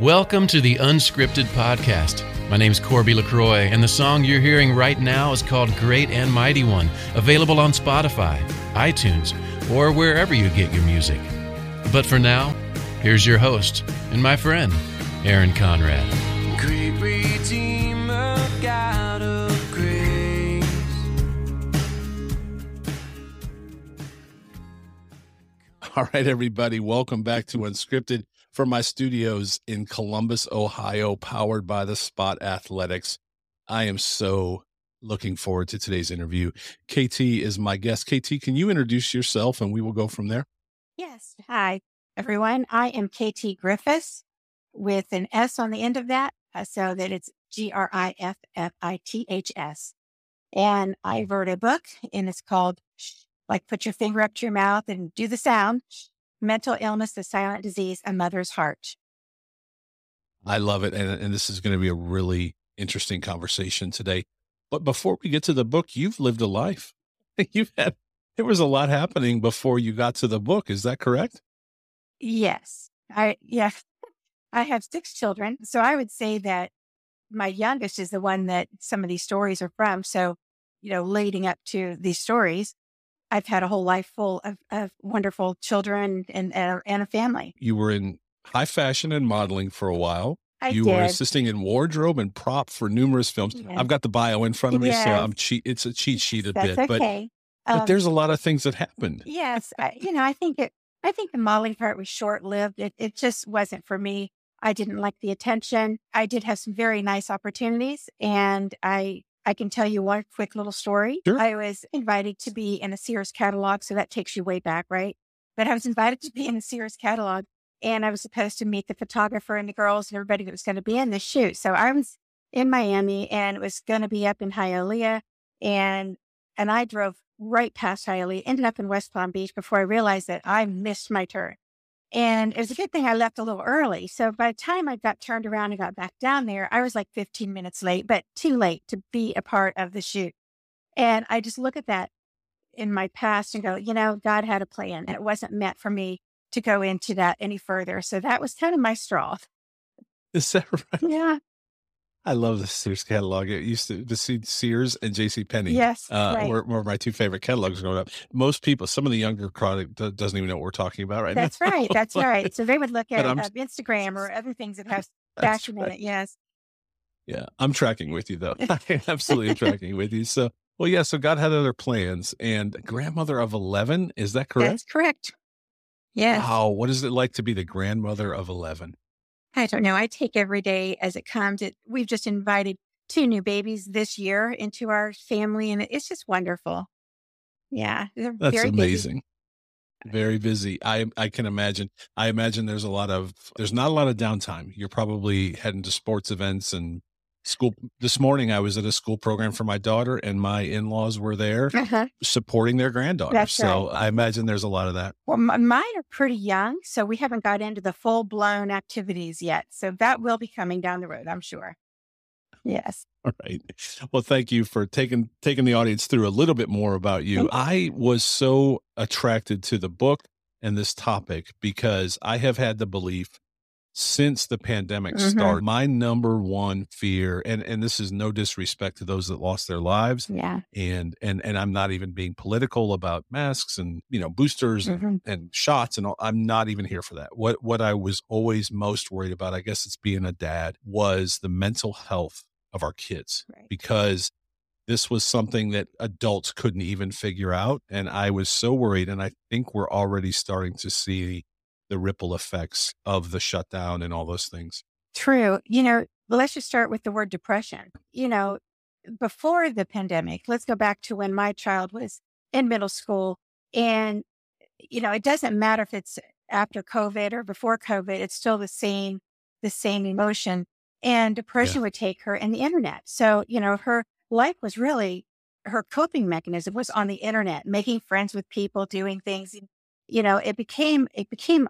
Welcome to the Unscripted Podcast. My name's Corby LaCroix, and the song you're hearing right now is called Great and Mighty One, available on Spotify, iTunes, or wherever you get your music. But for now, here's your host and my friend, Aaron Conrad. Great Redeemer, God of grace. All right, everybody, welcome back to Unscripted from my studios in Columbus, Ohio, powered by the Spot Athletics. I am so looking forward to today's interview. KT is my guest. KT, can you introduce yourself and we will go from there? Yes. Hi, everyone. I am KT Griffiths with an S on the end of that, uh, so that it's G R I F F I T H S. And I wrote a book, and it's called like put your finger up to your mouth and do the sound. Mental illness, the silent disease, a mother's heart. I love it. And, uh, and this is going to be a really interesting conversation today. But before we get to the book, you've lived a life. You've had, there was a lot happening before you got to the book. Is that correct? Yes. I, yeah, I have six children. So I would say that my youngest is the one that some of these stories are from. So, you know, leading up to these stories, I've had a whole life full of, of wonderful children and, and, and a family. You were in high fashion and modeling for a while. I you did. were assisting in wardrobe and prop for numerous films. Yes. I've got the bio in front of me, so I'm cheat. It's a cheat sheet a That's bit, but okay. but Um, there's a lot of things that happened. yes, I, you know, I think it. I think the modeling part was short lived. It it just wasn't for me. I didn't like the attention. I did have some very nice opportunities, and I I can tell you one quick little story. Sure. I was invited to be in a Sears catalog, so that takes you way back, right? But I was invited to be in a Sears catalog, and I was supposed to meet the photographer and the girls and everybody that was going to be in the shoot. So I was in Miami, and it was going to be up in Hialeah, and and I drove right past Hialeah, ended up in West Palm Beach before I realized that I missed my turn. And it was a good thing I left a little early. So by the time I got turned around and got back down there, I was like 15 minutes late, but too late to be a part of the shoot. And I just look at that in my past and go, you know, God had a plan and it wasn't meant for me to go into that any further. So that was kind of my straw. Is that right? Yeah. I love the Sears catalog. It used to the Sears and J.C. Penney. Yes. Uh, right. were, were my two favorite catalogs growing up. Most people, some of the younger crowd doesn't even know what we're talking about right That's now. right. That's right. So they would look at uh, Instagram or other things that have fashion in it. Yes. Yeah, I'm tracking with you though. I absolutely tracking with you. So, well, yeah. So God had other plans, and grandmother of eleven is that correct? That's correct. Yes. Wow, what is it like to be the grandmother of eleven? I don't know. I take every day as it comes. It, we've just invited two new babies this year into our family, and it's just wonderful. Yeah, they're That's very busy. amazing. Very busy. I I can imagine. I imagine there's a lot of there's not a lot of downtime. You're probably heading to sports events and school. This morning I was at a school program for my daughter, and my in-laws were there Uh-huh. supporting their granddaughter. That's so right. I imagine there's a lot of that. Well, m- mine are pretty young, so we haven't got into the full blown activities yet. So that will be coming down the road, I'm sure. Yes. All right. Well, thank you for taking taking the audience through a little bit more about you. I was so attracted to the book and this topic because I have had the belief since the pandemic Mhm. started. My number one fear, and and this is no disrespect to those that lost their lives, Yeah. and and and I'm not even being political about masks and you know boosters and Mhm. and shots and all. I'm not even here for that. What what I was always most worried about, I guess it's being a dad, was the mental health of our kids Right. because this was something that adults couldn't even figure out and I was so worried and I think we're already starting to see the ripple effects of the shutdown and all those things. True. You know, let's just start with the word depression. You know, before the pandemic, let's go back to when my child was in middle school. And, you know, it doesn't matter if it's after COVID or before COVID, it's still the same, the same emotion. And depression would take her and the internet. So, you know, her life was really her coping mechanism was on the internet, making friends with people, doing things. You know, it became it became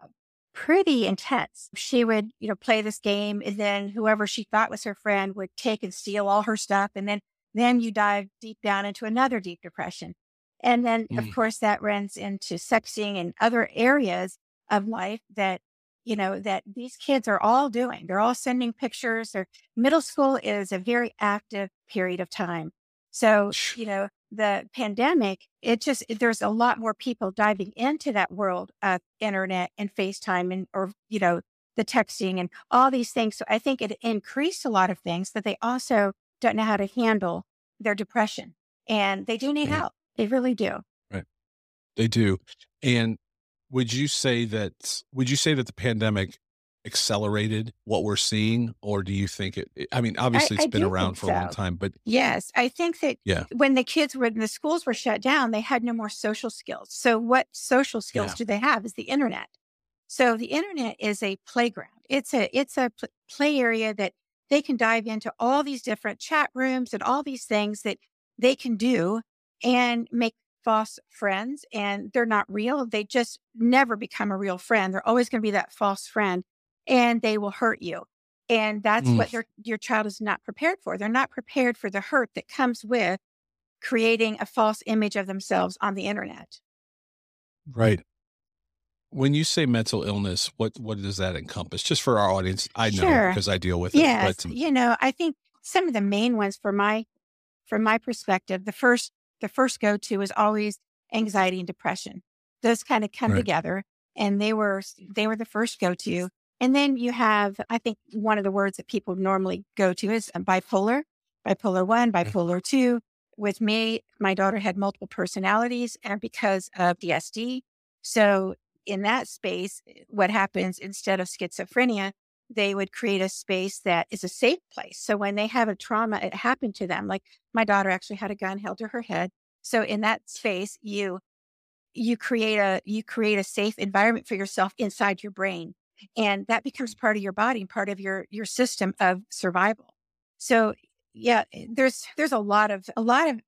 pretty intense. She would, you know, play this game and then whoever she thought was her friend would take and steal all her stuff. And then, then you dive deep down into another deep depression. And then, of Mm. course, that runs into sexting and other areas of life that you know, that these kids are all doing. They're all sending pictures. Or middle school is a very active period of time. So, you know, the pandemic, it just, there's a lot more people diving into that world of internet and FaceTime and, or, you know, the texting and all these things. So I think it increased a lot of things that they also don't know how to handle their depression and they do need Right. help. They really do. Right, they do. And would you say that would you say that the pandemic accelerated what we're seeing or do you think it I mean obviously I it's been around for a long time but Yes, I think that Yeah. when the kids were, when the schools were shut down, they had no more social skills. So, what social skills Yeah. do they have? Is the internet. So, the internet is a playground. It's a it's a pl- play area that they can dive into all these different chat rooms and all these things that they can do and make false friends. And they're not real. They just never become a real friend. They're always going to be that false friend, and they will hurt you. And that's Mm. what your your child is not prepared for. They're not prepared for the hurt that comes with creating a false image of themselves on the internet. right. When you say mental illness, what what does that encompass? Just for our audience, I know Sure. because I deal with it. Yes, But um, you know, I think some of the main ones for my from my perspective, the first the first go to is always anxiety and depression. Those kind of come Right. together and they were they were the first go to. And then you have I think one of the words that people normally go to is uh, bipolar, bipolar 1, Mm-hmm. bipolar 2. With me, my daughter had multiple personalities and because of DSD. So in that space, what happens instead of schizophrenia, they would create a space that is a safe place. So when they have a trauma, it happened to them. Like my daughter actually had a gun held to her head. So in that space, you you create a you create a safe environment for yourself inside your brain. And that becomes part of your body and part of your your system of survival. So yeah, eh, there's there's a lot of a lot of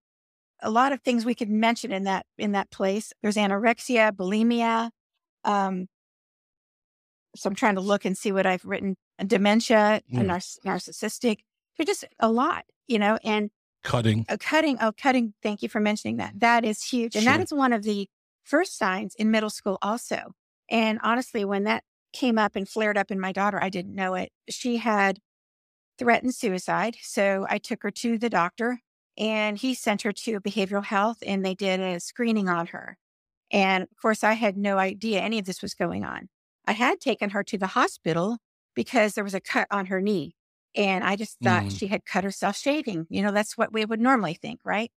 a lot of things we could mention in that in that place. There's anorexia, bulimia, um, so I'm trying to look and see what I've written. Dementia, a Mm. narciss- narcissistic. There's just a lot, you know, and cutting. a cutting. Oh, cutting. Thank you for mentioning that. That is huge. And that Sure. is one of the first signs in middle school also. And honestly, when that came up and flared up in my daughter, I didn't know it. She had threatened suicide. So I took her to the doctor and he sent her to behavioral health and they did a screening on her. And of course, I had no idea any of this was going on. I had taken her to the hospital because there was a cut on her knee. And I just thought Mm. she had cut herself shaving. You know, that's what we would normally think, right?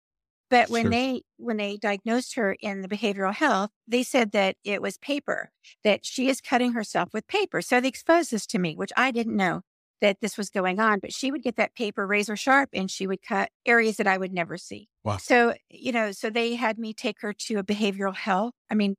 But when Sure. they when they diagnosed her in the behavioral health, they said that it was paper, that she is cutting herself with paper. So they exposed this to me, which I didn't know that this was going on. But she would get that paper razor sharp and she would cut areas that I would never see. Wow. So, you know, so they had me take her to a behavioral health. I mean,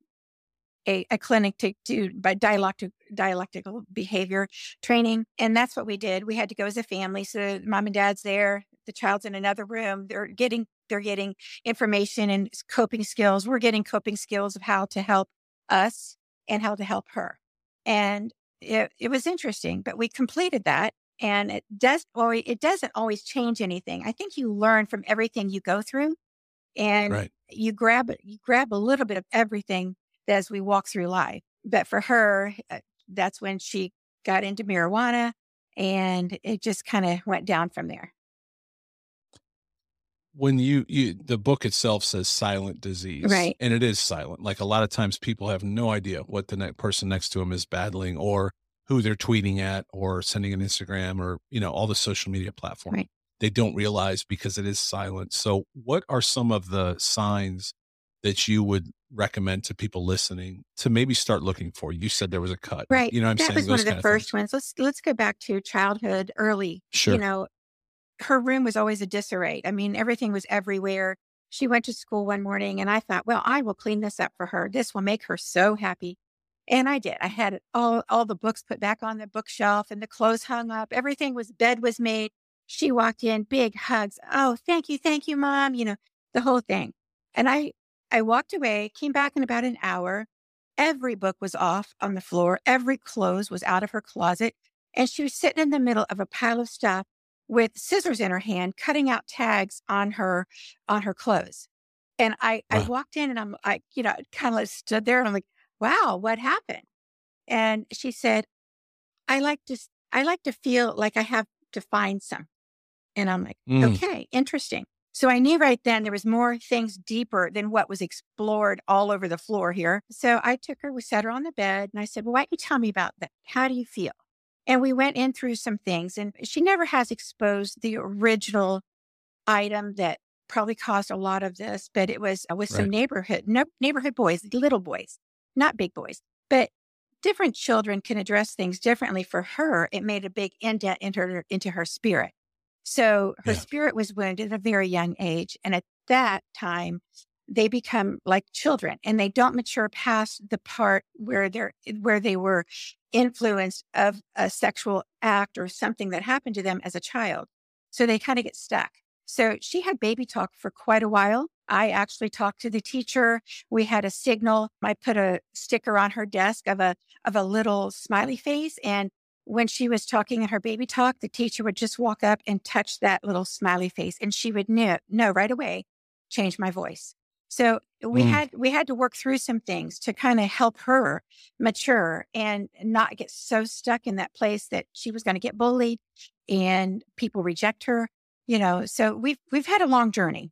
a, a clinic to do by dialectic, dialectical behavior training. And that's what we did. We had to go as a family. So mom and dad's there, the child's in another room. They're getting, they're getting information and coping skills. We're getting coping skills of how to help us and how to help her. And it, it was interesting, but we completed that. And it does, well, it doesn't always change anything. I think you learn from everything you go through and Right. you grab you grab a little bit of everything as we walk through life. But for her, uh, that's when she got into marijuana and it just kind of went down from there. When you, you the book itself says silent disease Right. and it is silent like a lot of times people have no idea what the ne- person next to them is battling or who they're tweeting at or sending an instagram or you know all the social media platforms Right. they don't realize because it is silent so what are some of the signs that you would recommend to people listening to maybe start looking for you said there was a cut Right. you know what i'm that saying was one of the first ones. Let's let's go back to childhood early. Sure. You know, her room was always a disarray. I mean, everything was everywhere. She went to school one morning and I thought, well, I will clean this up for her. This will make her so happy. And I did. I had all all the books put back on the bookshelf and the clothes hung up. Everything was bed was made. She walked in, big hugs. Oh, thank you, thank you, mom. You know, the whole thing. And I I walked away, came back in about an hour. Every book was off on the floor. Every clothes was out of her closet. And she was sitting in the middle of a pile of stuff with scissors in her hand, cutting out tags on her on her clothes. And I I walked in and I'm I, you know, kind of like stood there and I'm like, wow, what happened? and she said, I like to, I like to feel like I have to find some. And I'm like, Mm. okay, interesting. So I knew right then there was more things deeper than what was explored all over the floor here. So I took her, we sat her on the bed and I said, well, why don't you tell me about that? How do you feel? And we went in through some things and she never has exposed the original item that probably caused a lot of this, but it was uh, with some Right. neighborhood, no, neighborhood boys, little boys, not big boys, but different children can address things differently. For her, it made a big indent into her, into her spirit. So her Yeah. spirit was wounded at a very young age. And at that time, they become like children and they don't mature past the part where they're eh, where they were influenced of a sexual act or something that happened to them as a child. So they kind of get stuck. So she had baby talk for quite a while. I actually talked to the teacher. We had a signal. I put a sticker on her desk of a of a little smiley face and when she was talking in her baby talk, the teacher would just walk up and touch that little smiley face and she would know, know right away, change my voice. So we Mm. had we had to work through some things to kind of help her mature and not get so stuck in that place that she was going to get bullied and people reject her, you know. So we've we've had a long journey.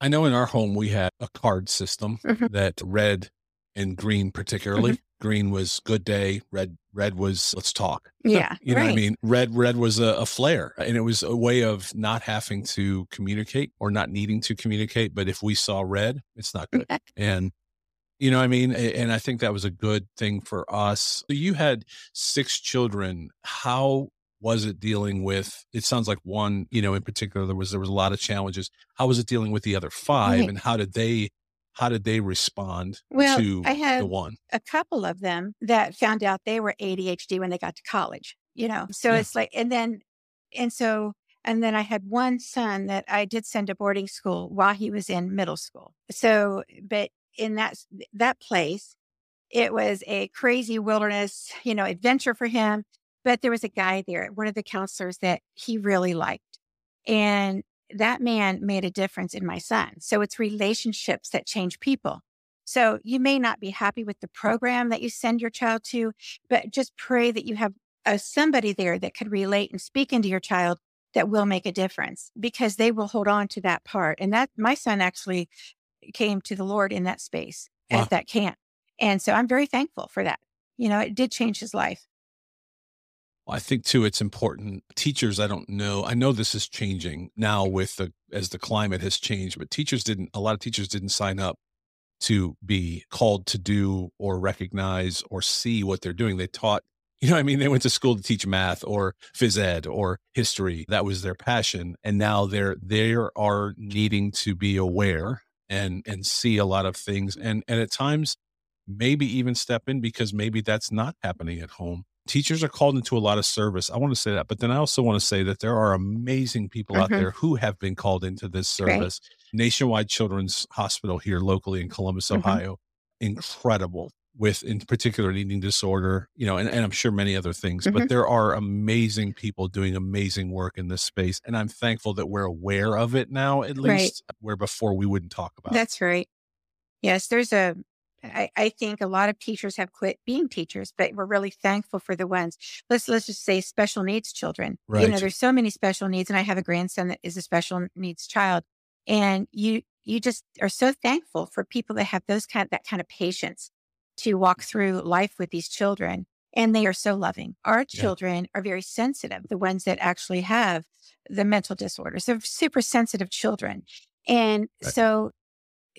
I know in our home we had a card system Mhm. that red and green particularly. Mm-hmm. Green was good day, red red was let's talk. Yeah, You know what I mean? Red red was a, a flare and it was a way of not having to communicate or not needing to communicate. But if we saw red, it's not good. And you know what I mean? And I think that was a good thing for us. So you had six children. How was it dealing with it sounds like one, you know, in particular there was there was a lot of challenges. How was it dealing with the other five Right. and how did they how did they respond Well, to I had the one? a couple of them that found out they were ADHD when they got to college, you know. So Yeah. it's like, and then, and so, and then I had one son that I did send to boarding school while he was in middle school. So, but in that that place, it was a crazy wilderness, you know, adventure for him. But there was a guy there, one of the counselors that he really liked, and that man made a difference in my son. So it's relationships that change people. So you may not be happy with the program that you send your child to, but just pray that you have uh, somebody there that could relate and speak into your child that will make a difference because they will hold on to that part. And that my son actually came to the Lord in that space Wow. at that camp. And so I'm very thankful for that. You know, it did change his life. I think too, it's important. Teachers, I don't know. I know this is changing now with the as the climate has changed, but teachers didn't. A lot of teachers didn't sign up to be called to do or recognize or see what they're doing. They taught. You know, I mean, they went to school to teach math or phys ed or history. That was their passion, and now they're they are needing to be aware and and see a lot of things, and and at times maybe even step in because maybe that's not happening at home. Teachers are called into a lot of service. I want to say that, but then I also want to say that there are amazing people out Mhm. there who have been called into this Right. service. Nationwide Children's Hospital here locally in Columbus, Mhm. Ohio, incredible with in particular an eating disorder, you know, and, and I'm sure many other things, but Mhm. there are amazing people doing amazing work in this space. And I'm thankful that we're aware of it now, at Right. least where before we wouldn't talk about it. That's right. Yes, there's a. I, I think a lot of teachers have quit being teachers, but we're really thankful for the ones. Let's let's just say special needs children. You know, there's so many special needs, and I have a grandson that is a special needs child, and you you just are so thankful for people that have those kind that kind of patience to walk through life with these children, and they are so loving. Our Yeah. children are very sensitive. The ones that actually have the mental disorders, they're super sensitive children, and Right. so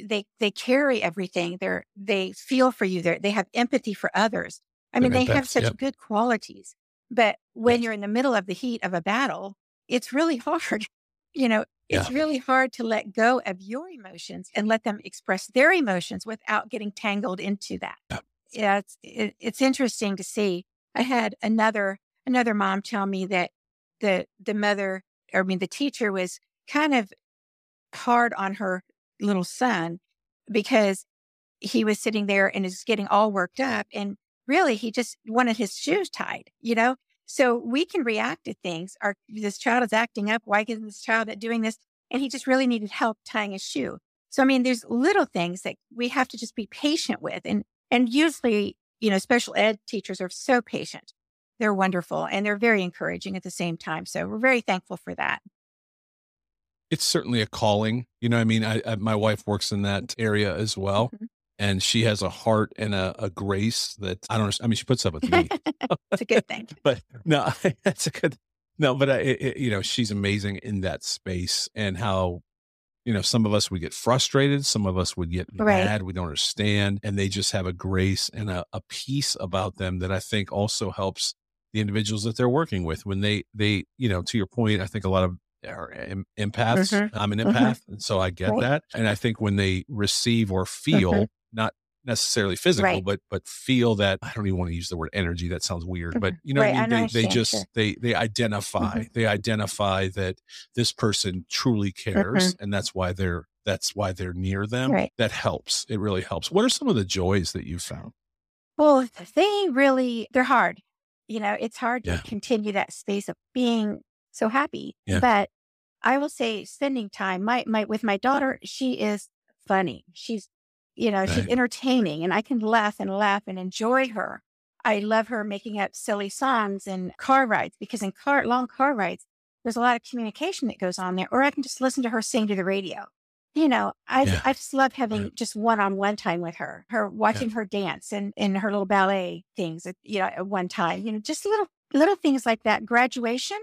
they they carry everything. They're they feel for you. They they have empathy for others. I mean, They're have such yep. good qualities. But when Yes. you're in the middle of the heat of a battle, it's really hard. You know, it's really hard to let go of your emotions and let them express their emotions without getting tangled into that. Yep. Yeah, it's it, it's interesting to see. I had another another mom tell me that the the mother, or I mean, the teacher was kind of hard on her little son because he was sitting there and is getting all worked up and really he just wanted his shoes tied you know so we can react to things our this child is acting up why isn't this child doing this and he just really needed help tying his shoe so i mean there's little things that we have to just be patient with and and usually you know, special ed teachers are so patient. They're wonderful and they're very encouraging at the same time. So we're very thankful for that. It's certainly a calling. You know, I mean, I, I my wife works in that area as well. Mhm. And she has a heart and a, a grace that I don't. I mean, she puts up with me, it's a good thing. but no, that's a good. No, but I, it, it- you know, she's amazing in that space and how, you know, some of us would get frustrated, some of us would get Right. mad, we don't understand, and they just have a grace and a, a peace about them that I think also helps the individuals that they're working with when they they you know to your point. I think a lot of are em- empaths. Mhm. I'm an Mhm. empath, and so I get Right. that, and I think when they receive or feel. Mhm. Not necessarily physical, Right. but but feel that I don't even want to use the word energy. That sounds weird, but Mhm. you know Right, what I I mean. They they just sure. they they identify they identify that this person truly cares, and that's why they're that's why they're near them. That helps. It really helps. What are some of the joys that you found? Well, they really, they're hard. You know, it's hard Yeah. to continue that space of being so happy. Yeah. But I will say spending time, my, my, with my daughter, she is funny. She's, you know, she's entertaining and I can laugh and laugh and enjoy her. I love her making up silly songs and car rides because in car, long car rides, there's a lot of communication that goes on there, or I can just listen to her sing to the radio. You know, I, Yeah. I just love having Right. just one on one time with her, her watching her dance and, and her little ballet things, at, you know, at one time, you know, just little, little things like that. Graduation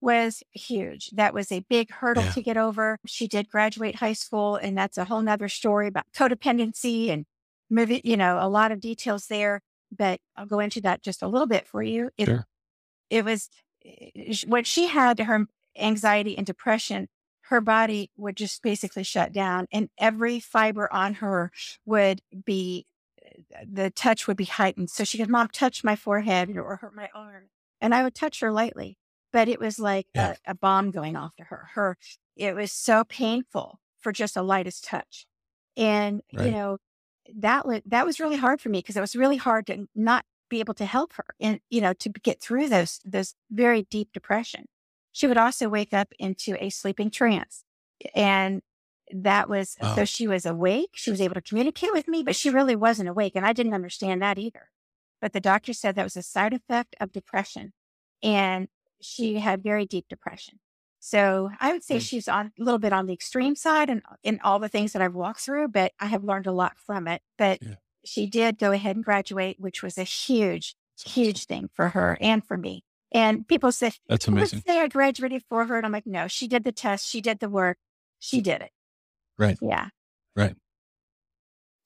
was huge. That was a big hurdle Yeah. to get over. She did graduate high school and that's a whole nother story about codependency and movie, you know, a lot of details there, but I'll go into that just a little bit for you. It, Sure. it was eh, when she had her anxiety and depression, her body would just basically shut down and every fiber on her would be, eh, the touch would be heightened. So she could, mom, touch my forehead or hurt my arm. And I would touch her lightly, but it was like Yeah. a, a bomb going off to her. Her, it was so painful for just the lightest touch. And, you know, that was, that was really hard for me because it was really hard to not be able to help her and, you know, to get through those, those very deep depression. She would also wake up into a sleeping trance. And that was, so she was awake. She was able to communicate with me, but she really wasn't awake. And I didn't understand that either. But the doctor said that was a side effect of depression. And she had very deep depression. So I would say Mm. she's on a little bit on the extreme side and in all the things that I've walked through, but I have learned a lot from it. But Yeah. she did go ahead and graduate, which was a huge, That's awesome. huge thing for her and for me. And people say, That's amazing. say I graduated for her. And I'm like, no, she did the test. She did the work. She did it. Right. Yeah.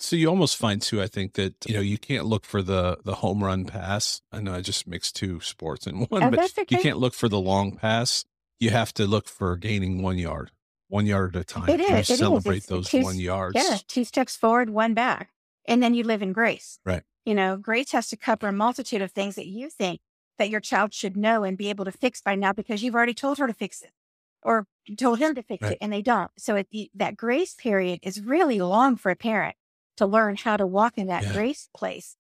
So you almost find too, I think that you know you can't look for the the home run pass. I know I just mixed two sports in one, Oh, but okay. you can't look for the long pass. You have to look for gaining one yard, one yard at a time. It You is, it is. celebrate those two- one yards. Yeah. Two steps forward, one back. And then you live in grace. Right. You know, grace has to cover a multitude of things that you think that your child should know and be able to fix by now because you've already told her to fix it or told him to fix Right. it and they don't. So it, the, that grace period is really long for a parent to learn how to walk in that Yeah. grace place.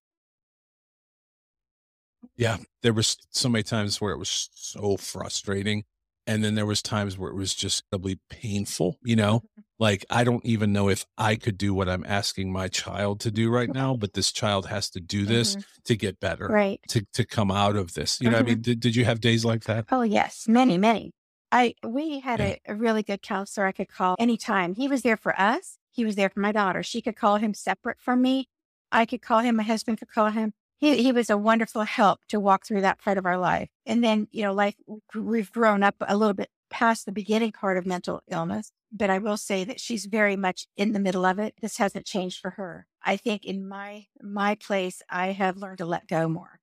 Yeah, there was so many times where it was so frustrating, and then there was times where it was just doubly painful. You know, Mm-hmm. like I don't even know if I could do what I'm asking my child to do right now, but this child has to do this Mhm. to get better, Right. to to come out of this. You know, what I mean, did did you have days like that? Oh yes, many, many. I we had Yeah. a, a really good counselor I could call anytime. He was there for us. He was there for my daughter. She could call him separate from me. I could call him. My husband could call him. He he was a wonderful help to walk through that part of our life. And then you know, life we've grown up a little bit past the beginning part of mental illness. But I will say that she's very much in the middle of it. This hasn't changed for her. I think in my my place, I have learned to let go more,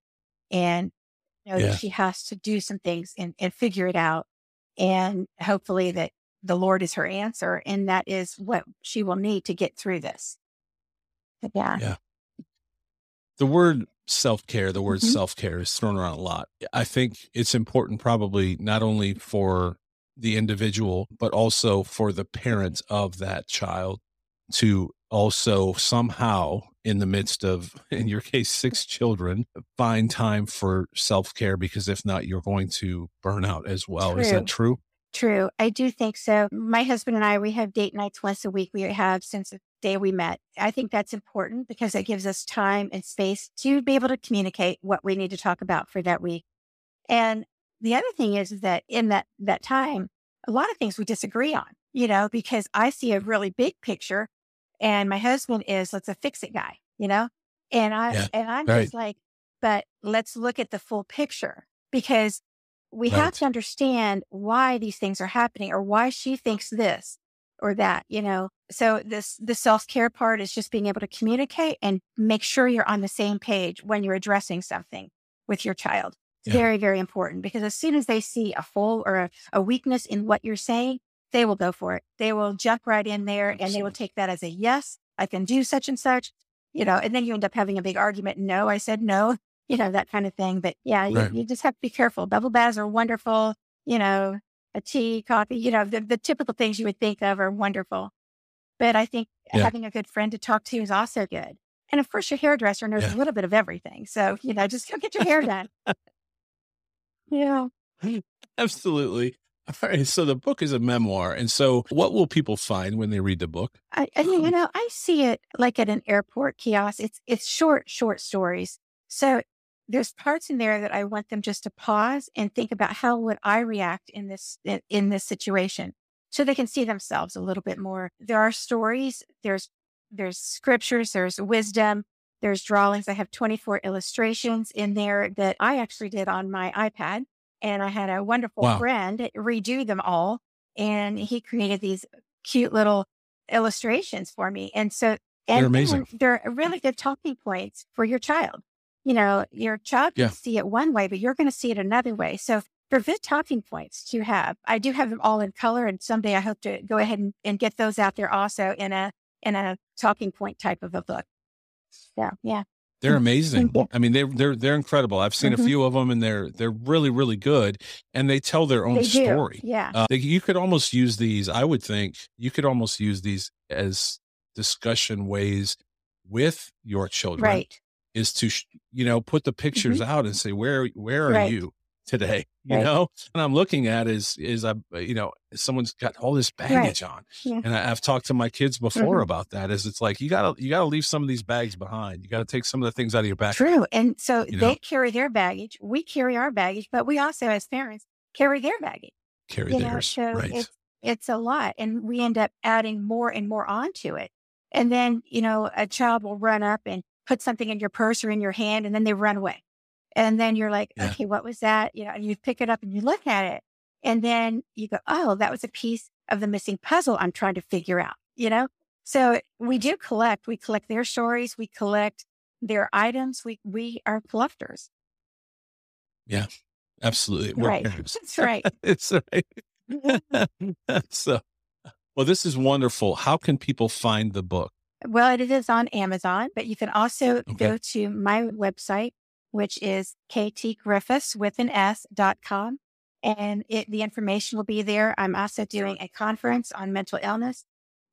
and know Yeah. that she has to do some things and, and figure it out. And hopefully that the Lord is her answer. And that is what she will need to get through this. But yeah. the word self care, the word Mhm. self care is thrown around a lot. I think it's important, probably not only for the individual, but also for the parents of that child to also somehow, in the midst of, in your case, six children, find time for self care because if not, you're going to burn out as well. Is that true? True. I do think so. My husband and I, we have date nights once a week. We have since the day we met. I think that's important because it gives us time and space to be able to communicate what we need to talk about for that week. And the other thing is, is that in that that time, a lot of things we disagree on, you know, because I see a really big picture and my husband is let's a fix it guy, you know? And I Yeah, and I'm right. just like, but let's look at the full picture because we Right. have to understand why these things are happening or why she thinks this or that, you know. So this the self-care part is just being able to communicate and make sure you're on the same page when you're addressing something with your child. It's Yeah. very, very important because as soon as they see a hole or a, a weakness in what you're saying, they will go for it. They will jump right in there and they will take that as a yes, I can do such and such, you know, and then you end up having a big argument. No, I said no, you know, that kind of thing. But yeah, you, Right. you just have to be careful. Bubble baths are wonderful, you know, a tea, coffee, you know, the, the typical things you would think of are wonderful. But I think Yeah. having a good friend to talk to is also good. And of course, your hairdresser knows Yeah. a little bit of everything. So, you know, just go get your hair done. yeah. Absolutely. All right. So the book is a memoir. And so what will people find when they read the book? I, I you know, I see it like at an airport kiosk. It's it's short, short stories. So there's parts in there that I want them just to pause and think about how would I react in this in, in this situation, so they can see themselves a little bit more. There are stories. There's there's scriptures. There's wisdom. There's drawings. I have 24 illustrations in there that I actually did on my iPad, and I had a wonderful Wow. friend redo them all, and he created these cute little illustrations for me. And so, and They're amazing. they're really good talking points for your child. You know, your child can see it one way, but you're going to see it another way. So they're good talking points to have. I do have them all in color, and someday I hope to go ahead and, and get those out there also in a in a talking point type of a book. So yeah, They're Mm. amazing. I mean, they're they're they're incredible. I've seen Mhm. a few of them, and they're they're really really good, and they tell their own they do. story. Yeah, Uh, they, you could almost use these. I would think you could almost use these as discussion ways with your children. right. Is to sh- you know put the pictures out and say where where are Mm-hmm. Right. you today? You Right. know, and I'm looking at is is I you know someone's got all this baggage on, Yeah. and I, I've talked to my kids before Mhm. about that. Is it's like you gotta you gotta leave some of these bags behind. You gotta take some of the things out of your back. True. And so You they know? carry their baggage. We carry our baggage, but we also, as parents, carry their baggage. Carry you know, theirs, so right? it's it's a lot, and we end up adding more and more onto it. And then you know, a child will run up and put something in your purse or in your hand, and then they run away. And then you're like, Yeah. okay, what was that? You know, and you pick it up and you look at it, and then you go, oh, that was a piece of the missing puzzle I'm trying to figure out. You know, so we do collect. We collect their stories. We collect their items. We we are collectors. Yeah, absolutely, we're Right. parents. That's right. it's right. Mm-hmm. so, well, this is wonderful. How can people find the book? Well, it is on Amazon, but you can also Okay. go to my website, which is ktgriffiths with an S dot com. And it, the information will be there. I'm also doing a conference on mental illness,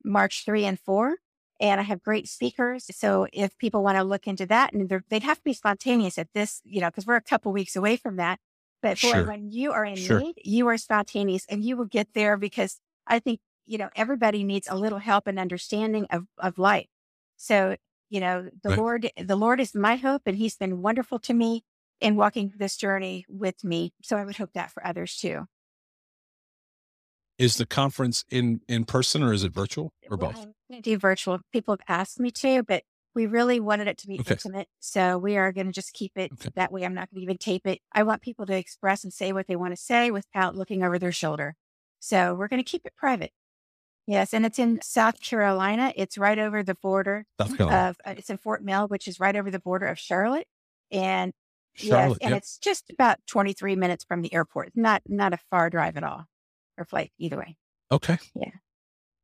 March 3 and 4. And I have great speakers. So if people want to look into that, and they'd have to be spontaneous at this, you know, because we're a couple weeks away from that. But boy, Sure. when you are in Sure. need, you are spontaneous and you will get there because I think, you know, everybody needs a little help and understanding of, of life. So, you know, the Right. Lord, the Lord is my hope and he's been wonderful to me in walking this journey with me. So I would hope that for others too. Is the conference in in person or is it virtual or Well, both? I'm going to do virtual. People have asked me to, but we really wanted it to be Okay. intimate. So we are going to just keep it Okay. that way. I'm not going to even tape it. I want people to express and say what they want to say without looking over their shoulder. So we're going to keep it private. Yes. And it's in South Carolina. It's right over the border South Carolina, of, uh, it's in Fort Mill, which is right over the border of Charlotte. And Charlotte. yes, and yep. it's just about 23 minutes from the airport. Not, not a far drive at all or flight either way. Okay. Yeah.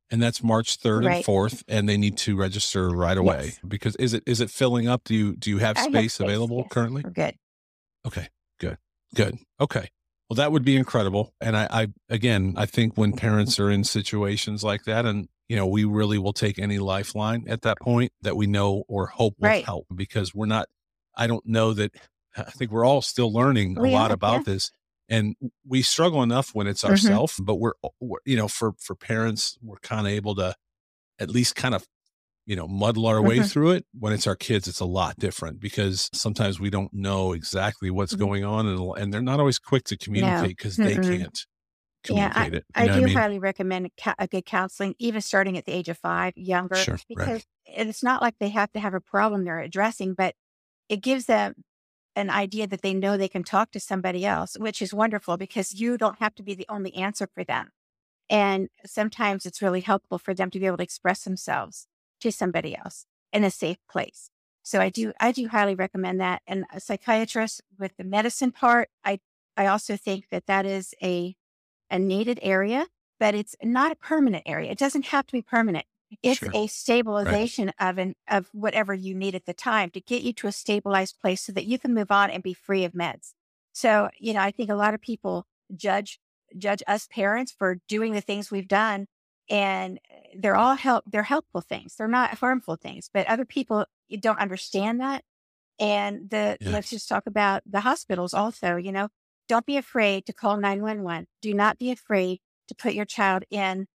And that's March third and fourth, and they need to register right away Yes. because is it is it filling up? Do you do you have I have space space, available yes. currently? We're good. Okay, good, good. Okay. Well, that would be incredible. And I, I, again, I think when parents are in situations like that, and, you know, we really will take any lifeline at that point that we know or hope will Right. help because we're not, I don't know that, I think we're all still learning a lot are, about yeah. this. And we struggle enough when it's Mhm. ourself, but we're, we're, you know, for, for parents, we're kind of able to at least kind of you know, muddle our way Mhm. through it. When it's our kids, it's a lot different because sometimes we don't know exactly what's Mhm. going on, and, and they're not always quick to communicate because they Mm-mm. can't Yeah, communicate it. You I do I mean? highly recommend a, a good counseling, even starting at the age of five, younger, Sure, right. because it's not like they have to have a problem they're addressing, but it gives them an idea that they know they can talk to somebody else, which is wonderful because you don't have to be the only answer for them. And sometimes it's really helpful for them to be able to express themselves to somebody else in a safe place. So I do, I do highly recommend that. And a psychiatrist with the medicine part, I, I also think that that is a, a needed area, but it's not a permanent area. It doesn't have to be permanent. It's Sure. a stabilization of an, of whatever you need at the time to get you to a stabilized place so that you can move on and be free of meds. So, you know, I think a lot of people judge judge us parents for doing the things we've done and eh, they're all help they're helpful things they're not harmful things but other people don't understand that and the Yeah. let's just talk about the hospitals also you know don't be afraid to call 911 do not be afraid to put your child in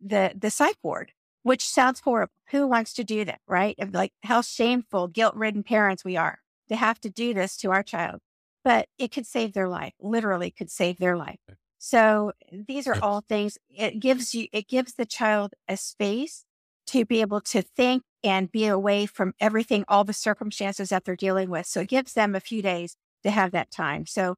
the the psych ward which sounds horrible who wants to do that right? Like how shameful guilt-ridden parents we are to have to do this to our child but it could save their life literally could save their life so these are all things it gives you it gives the child a space to be able to think and be away from everything all the circumstances that they're dealing with. So it gives them a few days to have that time. So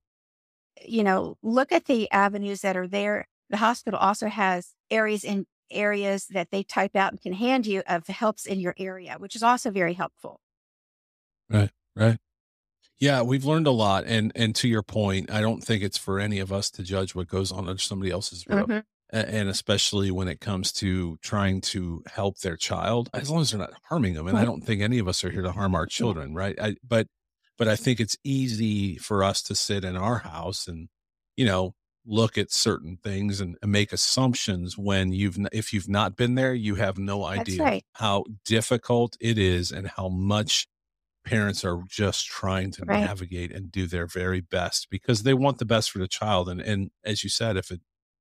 you know look at the avenues that are there. The hospital also has areas in areas that they type out and can hand you of helps in your area which is also very helpful. Right, Right. Yeah, we've learned a lot, and and to your point, I don't think it's for any of us to judge what goes on under somebody else's roof, Mhm. And especially when it comes to trying to help their child, as long as they're not harming them. And I don't think any of us are here to harm our children, right? I, but but I think it's easy for us to sit in our house and you know look at certain things and, and make assumptions when you've if you've not been there, you have no idea right. how difficult it is and how much parents are just trying to Right. navigate and do their very best because they want the best for the child and and as you said if it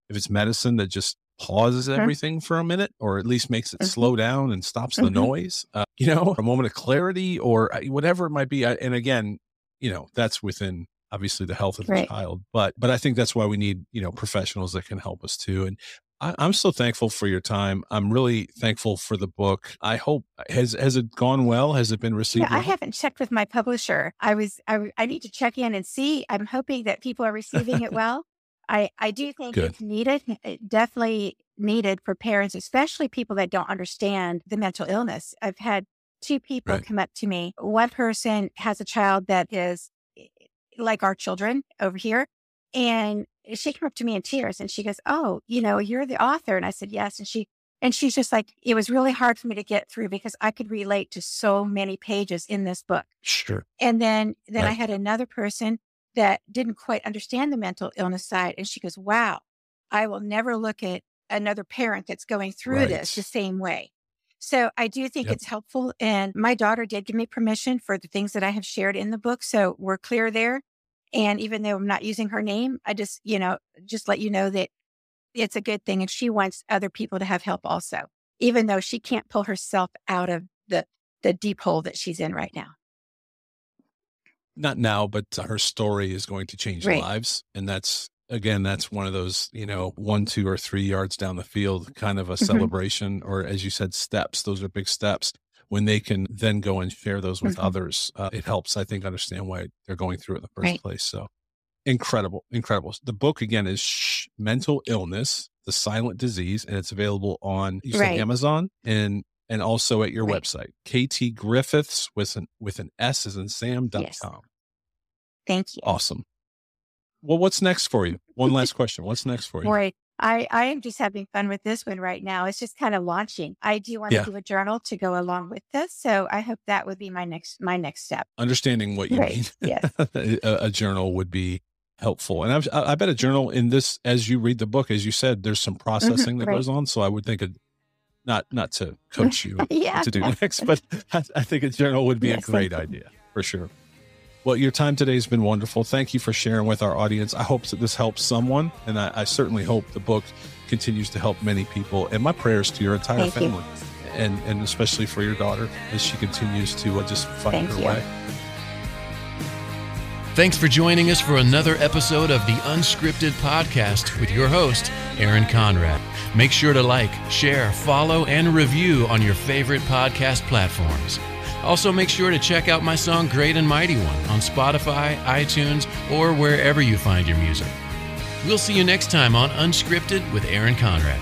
if it's medicine that just pauses Mhm. everything for a minute or at least makes it Mhm. slow down and stops the Mhm. noise uh, you know a moment of clarity or uh, whatever it might be I- and again you know that's within obviously the health of the Right. child but but i think that's why we need you know professionals that can help us too and I, I'm so thankful for your time. I'm really thankful for the book. I hope has has it gone well? Has it been received? Yeah, I haven't checked with my publisher. I was I, I need to check in and see. I'm hoping that people are receiving it well. I I do think Good. it's needed, it definitely needed for parents, especially people that don't understand the mental illness. I've had two people Right. come up to me. One person has a child that is eh, like our children over here, and Eh, she came up to me in tears and she goes, "Oh, you know, you're the author." And I said, "Yes." And she and she's just like, "It was really hard for me to get through because I could relate to so many pages in this book." Sure. And then then I had another person that didn't quite understand the mental illness side and she goes, "Wow, I will never look at another parent that's going through this the same way." So I do think Yep. it's helpful and my daughter did give me permission for the things that I have shared in the book, so we're clear there. And even though I'm not using her name, I just, you know, just let you know that it's a good thing and she wants other people to have help also, even though she can't pull herself out of the the deep hole that she's in right now. Not now, but her story is going to change Right. lives, and that's again, that's one of those you know one, two, or three yards down the field kind of a Mhm. celebration, or as you said, steps. Those are big steps. When they can then go and share those with Mhm. others, uh, it helps. I think understand why they're going through it in the first Right. place. So incredible, incredible. The book again is Shh, Mental Illness: The Silent Disease, and it's available on you Right. Amazon and and also at your Right. website, KT Griffiths with an with an S as in Sam dot Yes. com. Thank you. Awesome. Well, what's next for you? One last question. What's next for you? Boy, I, I am just having fun with this one right now. It's just kind of launching. I do want to do a journal to go along with this. So I hope that would be my next my next step. Understanding what you Right. mean. Yes. a, a journal would be helpful, and I've, I I bet a journal in this, as you read the book, as you said, there's some processing that Mm-hmm. right. goes on. So I would think, it, not not to coach you yeah. to do next, but I, I think a journal would be Yes, a great idea for sure. Well, your time today has been wonderful. Thank you for sharing with our audience. I hope that this helps someone, and I, I certainly hope the book continues to help many people. And my prayers to your entire Thank you. family and and especially for your daughter as she continues to uh, just find Thank her you. way. Thanks for joining us for another episode of the Unscripted Podcast with your host, Aaron Conrad. Make sure to like, share, follow, and review on your favorite podcast platforms. Also, make sure to check out my song Great and Mighty One on Spotify, iTunes, or wherever you find your music. We'll see you next time on Unscripted with Aaron Conrad.